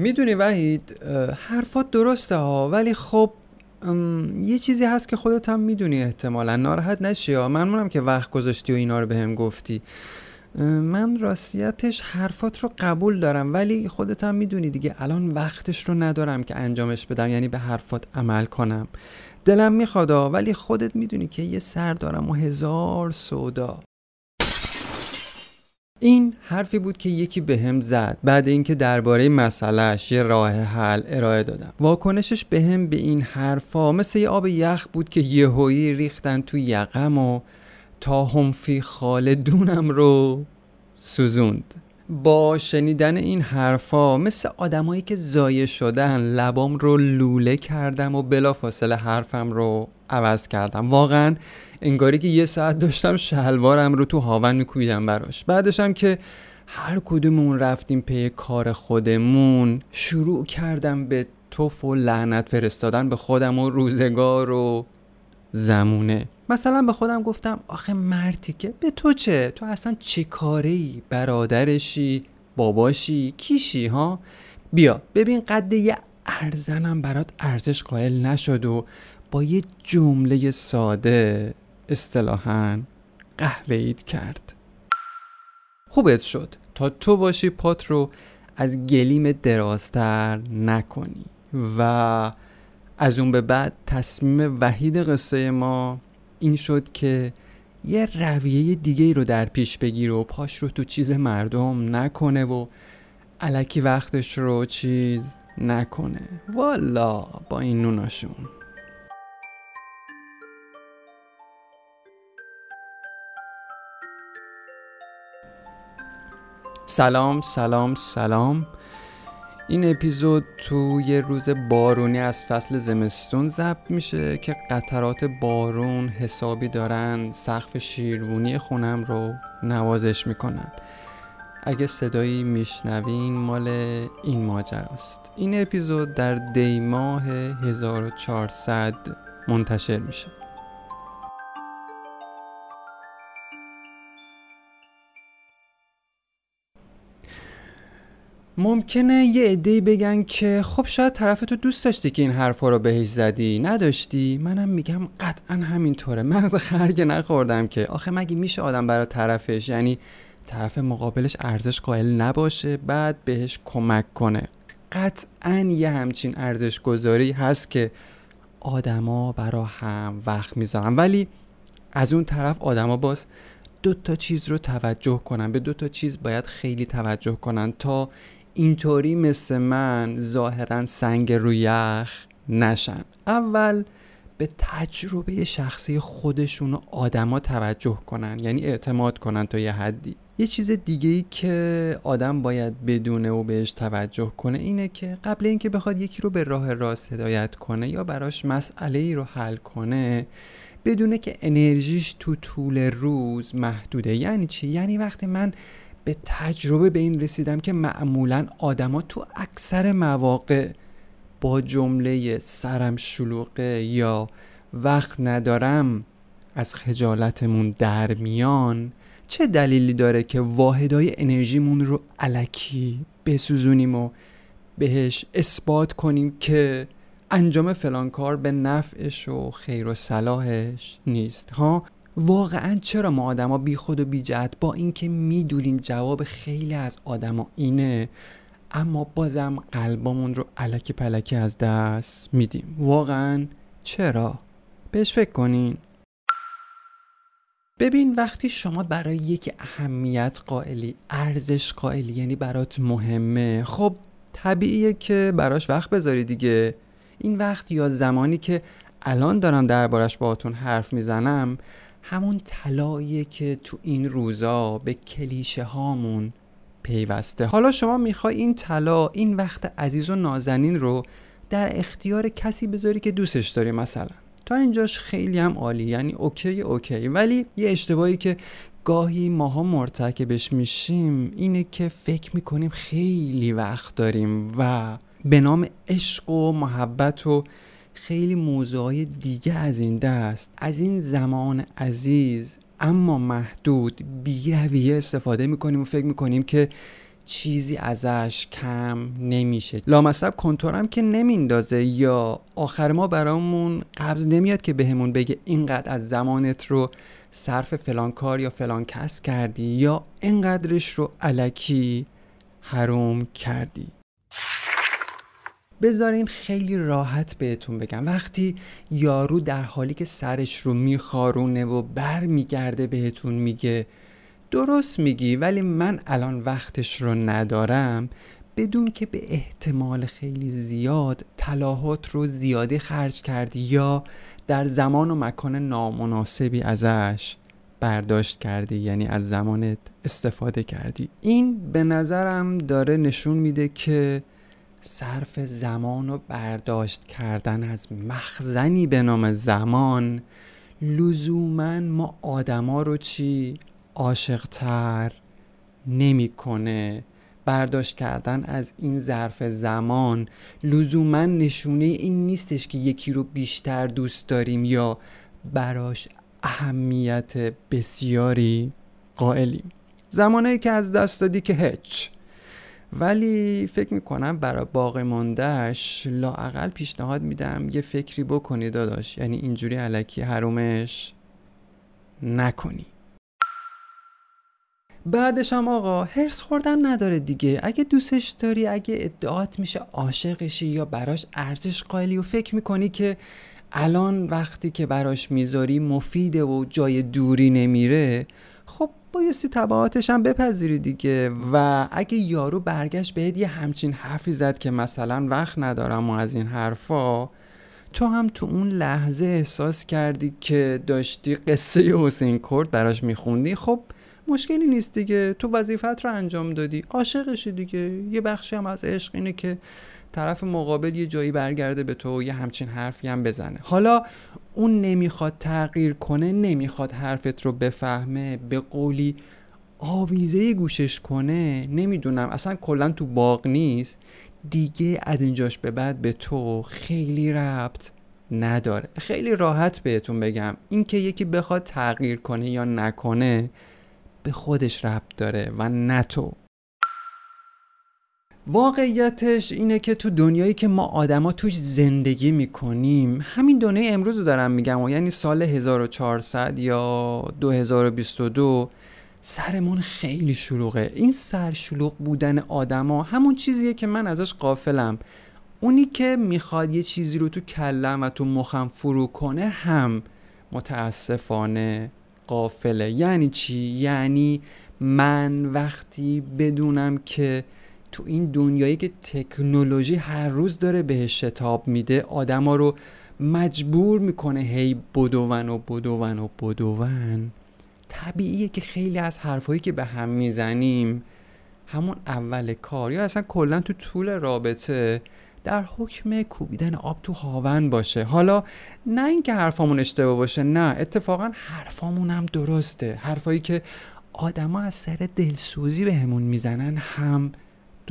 می‌دونی وحید حرفات درسته ها ولی خب یه چیزی هست که خودت هم می‌دونی احتمالا. ناراحت نشی ها. ممنونم که وقت گذاشتی و اینا رو به هم گفتی من راستیتش حرفات رو قبول دارم ولی خودت هم می‌دونی دیگه الان وقتش رو ندارم که انجامش بدم یعنی به حرفات عمل کنم. دلم میخوادا ولی خودت می‌دونی که یه سر دارم و هزار سودا. این حرفی بود که یکی به هم زد بعد اینکه درباره مسئلهش یه راه حل ارائه دادم. واکنشش به هم به این حرفا مثل یه آب یخ بود که یهویی ریختن تو یقم و تا همفی خالدونم رو سوزوند. با شنیدن این حرفا مثل آدمایی که زایه شدن لبام رو لوله کردم و بلافاصله حرفم رو عوض کردم. واقعا انگاری که یه ساعت داشتم شلوارم رو تو هاون میکوبیدم براش. بعدش هم که هر کدومون رفتیم پی کار خودمون شروع کردم به توف و لعنت فرستادن به خودم و روزگار و زمونه. مثلا به خودم گفتم آخه مرتی که به تو چه؟ تو اصلا چه کاری برادرشی؟ باباشی؟ کیشی ها؟ بیا ببین قد یه ارزنم برات ارزش قائل نشد و با یه جمله ساده اصطلاحا قهوه کرد. خوبت شد. تا تو باشی پات رو از گلیم درازتر نکنی. و از اون به بعد تصمیم وحید قصه ما این شد که یه رویه دیگه رو در پیش بگیر و پاش رو تو چیز مردم نکنه و علکی وقتش رو چیز نکنه. والا با این نوناشون. سلام سلام سلام. این اپیزود تو یه روز بارونی از فصل زمستون ضبط میشه که قطرات بارون حسابی دارن سقف شیروونی خونم رو نوازش می‌کنن. اگه صدایی میشنوین مال این ماجراست این اپیزود در دیماه 1400 منتشر میشه. ممکنه یه عده‌ای بگن که خب شاید طرف دوست داشتی که این حرفا رو بهش زدی. نداشتی؟ منم میگم قطعا همینطوره. مغز خرگ نخوردم که آخه مگه میشه آدم برای طرفش؟ یعنی طرف مقابلش ارزش قائل نباشه بعد بهش کمک کنه. قطعا یه همچین ارزش گذاری هست که آدما برا هم وقت می‌ذارن. ولی از اون طرف آدما باز دو تا چیز رو توجه کنن. به دو تا چیز باید خیلی توجه کنن تا اینطوری مثل من ظاهرا سنگ روی یخ نشن. اول به تجربه شخصی خودشون و آدما توجه کنن یعنی اعتماد کنن تا یه حدی. یه چیز دیگه ای که آدم باید بدونه و بهش توجه کنه اینه که قبل اینکه بخواد یکی رو به راه راست هدایت کنه یا براش مسئله ای رو حل کنه بدونه که انرژیش تو طول روز محدوده. یعنی چی؟ یعنی وقتی من به تجربه به این رسیدم که معمولا آدما تو اکثر مواقع با جمله سرم شلوغه یا وقت ندارم از خجالتمون در میان. چه دلیلی داره که واحدای انرژیمون رو علکی بسوزونیم و بهش اثبات کنیم که انجام فلان کار به نفعش و خیر و صلاحش نیست ها؟ واقعا چرا ما آدما بی خود و بی با اینکه می‌دونیم جواب خیلی از آدما اینه اما بازم قلبمون رو علکی پلکی از دست میدیم. واقعا چرا؟ بهش فکر کنین. ببین وقتی شما برای یک اهمیت قائلی ارزش قائلی یعنی برات مهمه خب طبیعیه که براش وقت بذاری دیگه. این وقت یا زمانی که الان دارم دربارش باهاتون حرف می‌زنم همون طلاییه که تو این روزا به کلیشه هامون پیوسته. حالا شما می‌خوای این طلا این وقت عزیز و نازنین رو در اختیار کسی بذاری که دوستش داری مثلا؟ تا اینجاش خیلی هم عالی یعنی اوکی اوکی. ولی یه اشتباهی که گاهی ماها مرتکبش میشیم اینه که فکر می‌کنیم خیلی وقت داریم و به نام عشق و محبت و خیلی موضوعهای دیگه از این دست. از این زمان عزیز اما محدود بی رویه استفاده می‌کنیم و فکر می‌کنیم که چیزی ازش کم نمیشه. لامصب کنتورم که نمیندازه یا آخر ما برامون قبض نمیاد که بهمون بگه اینقدر از زمانت رو صرف فلان کار یا فلان کس کردی یا اینقدرش رو علکی حروم کردی. بذارین خیلی راحت بهتون بگم. وقتی یارو در حالی که سرش رو میخارونه و بر میگرده بهتون میگه درست میگی ولی من الان وقتش رو ندارم. بدون که به احتمال خیلی زیاد تلاحات رو زیادی خرج کردی یا در زمان و مکان نامناسبی ازش برداشت کردی یعنی از زمانت استفاده کردی. این به نظرم داره نشون میده که صرف زمان و برداشت کردن از مخزنی به نام زمان لزوما ما آدما رو چی؟ عاشقتر نمی‌کنه. برداشت کردن از این ظرف زمان لزوما نشونه این نیستش که یکی رو بیشتر دوست داریم یا براش اهمیت بسیاری قائلیم. زمانهایی که از دست دادی که هیچ. ولی فکر می‌کنم برای باقی ماندهش لاعقل پیشنهاد میدم یه فکری بکنی داداش. یعنی اینجوری علکی حرومش نکنی. بعدش هم آقا هرس خوردن نداره دیگه. اگه دوستش داری اگه ادعات میشه عاشقشی یا براش ارزش قائلی و فکر می‌کنی که الان وقتی که براش می‌ذاری مفیده و جای دوری نمیره بایستی تبعاتش هم بپذیری دیگه. و اگه یارو برگشت بهت یه همچین حرفی زد که مثلا وقت ندارم و از این حرفا تو هم تو اون لحظه احساس کردی که داشتی قصه حسین کرد براش میخوندی. خب مشکلی نیست دیگه. تو وظیفت رو انجام دادی. عاشقشی دیگه. یه بخشی هم از عشق اینه که طرف مقابل یه جایی برگرده به تو یه همچین حرفی هم بزنه. حالا اون نمی‌خواد تغییر کنه نمی‌خواد حرفت رو بفهمه به قولی آویزه گوشش کنه نمی‌دونم. اصلا کلا تو باغ نیست. دیگه از اینجاش به بعد به تو خیلی ربط نداره. خیلی راحت بهتون بگم. اینکه یکی بخواد تغییر کنه یا نکنه به خودش ربط داره و نه تو. واقعیتش اینه که تو دنیایی که ما آدما توش زندگی می‌کنیم همین دنیای امروز رو دارم میگم و یعنی سال 1400 یا 2022 سرمون خیلی شلوغه. این سرشلوغ بودن آدما همون چیزیه که من ازش قافلم اونی که می‌خواد یه چیزی رو تو کلم و تو مخم فرو کنه هم متاسفانه قافله یعنی چی؟ یعنی من وقتی بدونم که تو این دنیایی که تکنولوژی هر روز داره بهش شتاب میده آدما رو مجبور می‌کنه هی بدون و بدون و بدون. طبیعیه که خیلی از حرفایی که به هم می‌زنیم همون اول کار یا اصلا کلا تو طول رابطه در حکم کوبیدن آب تو هاون باشه. حالا نه اینکه حرفامون اشتباه باشه نه اتفاقا حرفامون هم درسته. حرفایی که آدما از سر دلسوزی بهمون می‌زنن هم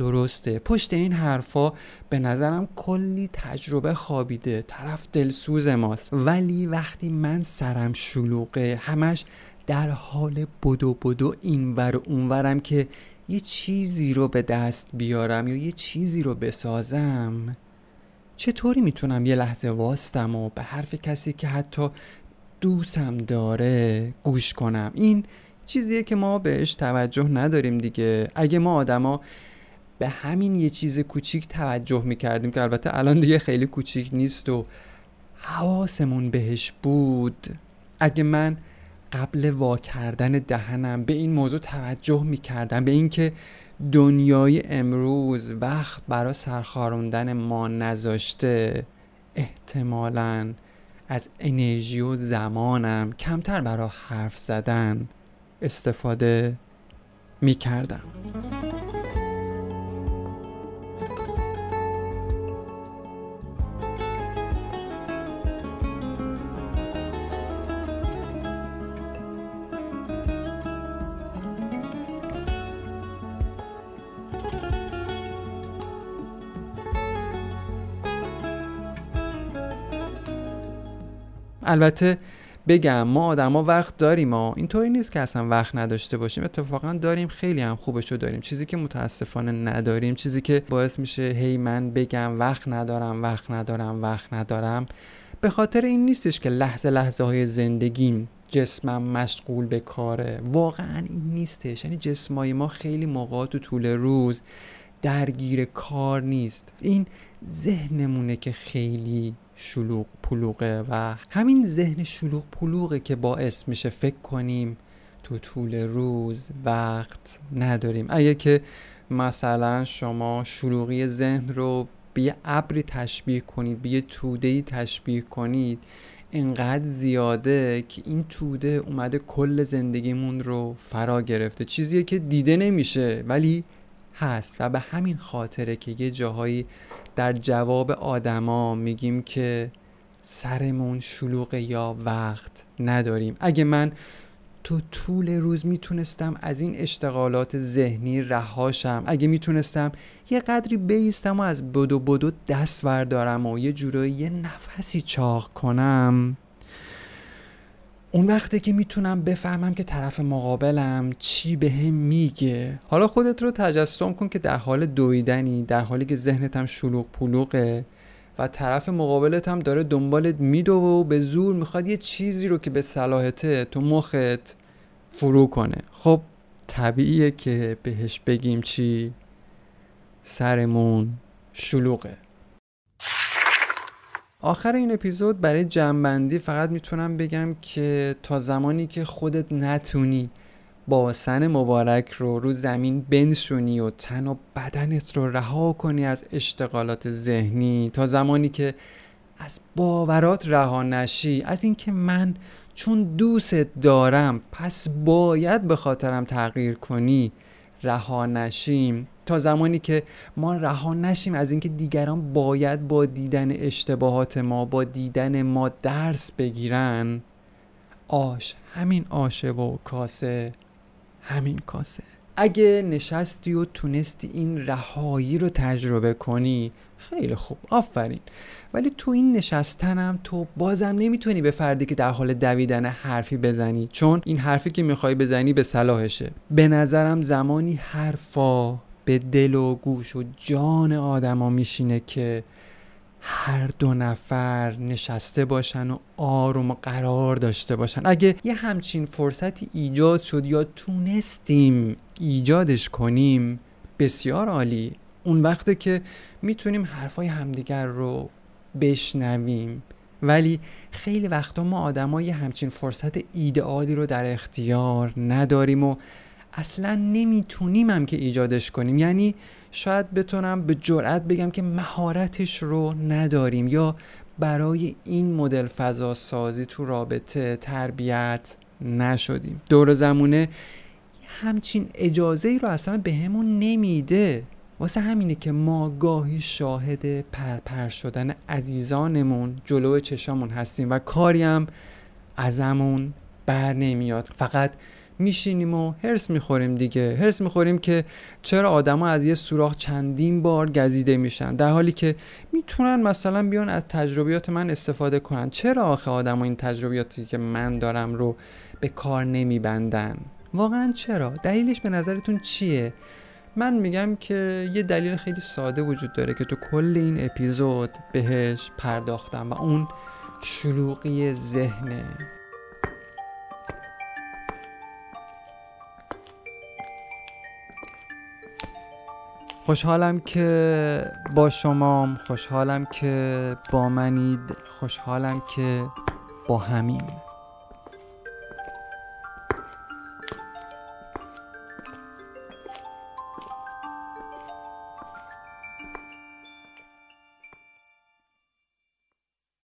درسته. پشت این حرفا به نظرم کلی تجربه خوابیده. طرف دلسوز ماست. ولی وقتی من سرم شلوغه همش در حال بدو بدو اینور اونورم که یه چیزی رو به دست بیارم یا یه چیزی رو بسازم چطوری می‌تونم یه لحظه واستم و به حرف کسی که حتی دوستم داره گوش کنم؟ این چیزیه که ما بهش توجه نداریم دیگه. اگه ما آدما به همین یه چیز کوچیک توجه می‌کردیم که البته الان دیگه خیلی کوچیک نیست و حواسمون بهش بود. اگه من قبل وا کردن دهنم به این موضوع توجه می‌کردم به اینکه دنیای امروز وقت برای سرخاروندن ما نذاشته احتمالا از انرژی و زمانم کمتر برای حرف زدن استفاده می‌کردم. البته بگم ما آدما وقت داریم ما اینطوری نیست که اصلا وقت نداشته باشیم. اتفاقا داریم خیلی هم خوبشو داریم. چیزی که متاسفانه نداریم چیزی که باعث میشه هی من بگم وقت ندارم وقت ندارم وقت ندارم. به خاطر این نیستش که لحظه لحظه های زندگیم جسمم مشغول به کاره. واقعا این نیستش. یعنی جسمای ما خیلی موقع تو طول روز درگیر کار نیست. این ذهنمونه که خیلی شلوغ پلوغه و همین ذهن شلوغ پلوغه که باعث میشه فکر کنیم تو طول روز وقت نداریم. اگه که مثلا شما شلوغی ذهن رو به یه ابری تشبیه کنید به یه توده تشبیه کنید انقدر زیاده که این توده اومده کل زندگیمون رو فرا گرفته. چیزیه که دیده نمیشه ولی هست و به همین خاطره که یه جاهایی در جواب آدما میگیم که سرمون شلوغ یا وقت نداریم. اگه من تو طول روز می‌تونستم از این اشتغالات ذهنی رهاشم اگه می‌تونستم یه قدری بیستم و از بدو بدو دست وردارم و یه جورایی یه نفسی چاق کنم اون وقتی که می‌تونم بفهمم که طرف مقابلم چی به میگه. حالا خودت رو تجسم کن که در حال دویدنی در حالی که ذهنت هم شلوغ پلوغه و طرف مقابلت هم داره دنبالت میدو و به زور می‌خواد یه چیزی رو که به صلاحته تو مخت فرو کنه. خب طبیعیه که بهش بگیم چی؟ سرمون شلوغه. آخر این اپیزود برای جنبندی فقط می‌تونم بگم که تا زمانی که خودت نتونی باسن مبارک رو رو زمین بنشونی و تن و بدنت رو رها کنی از اشتغالات ذهنی تا زمانی که از باورات رها نشی از اینکه من چون دوست دارم پس باید به خاطرم تغییر کنی رها نشیم. تا زمانی که ما رها نشیم از اینکه دیگران باید با دیدن اشتباهات ما با دیدن ما درس بگیرن. آش همین آشه و کاسه همین کاسه. اگه نشستی و تونستی این رهایی رو تجربه کنی خیلی خوب آفرین. ولی تو این نشستنم تو بازم نمی‌تونی به فردی که در حال دویدن حرفی بزنی چون این حرفی که می‌خوای بزنی به صلاحشه. به نظرم زمانی حرفا به دل و گوش و جان آدما میشینه که هر دو نفر نشسته باشن و آروم و قرار داشته باشن. اگه یه همچین فرصتی ایجاد شد یا تونستیم ایجادش کنیم بسیار عالی. اون وقته که می‌تونیم حرفای همدیگر رو بشنویم. ولی خیلی وقتا ما آدمای همچین فرصت ایدئالی رو در اختیار نداریم و اصلا نمی‌تونیم هم که ایجادش کنیم. یعنی شاید بتونم به جرئت بگم که مهارتش رو نداریم. یا برای این مدل فضا سازی تو رابطه تربیت نشدیم. دور زمونه همچین اجازه ای رو اصلا به نمیده. واسه همینه که ما گاهی شاهد پرپر شدن عزیزانمون جلو چشامون هستیم و کاری هم ازمون بر نمیاد. فقط میشینیم و هرس می‌خوریم دیگه. هرس می‌خوریم که چرا آدما از یه سوراخ چندین بار گزیده میشن؟ در حالی که می‌تونن مثلا بیان از تجربیات من استفاده کنن. چرا آخه آدما این تجربیاتی که من دارم رو به کار نمیبندن؟ واقعا چرا؟ دلیلش به نظرتون چیه؟ من میگم که یه دلیل خیلی ساده وجود داره که تو کل این اپیزود بهش پرداختم و اون شلوغی ذهنه. خوشحالم که با شمام خوشحالم که با منید خوشحالم که با همین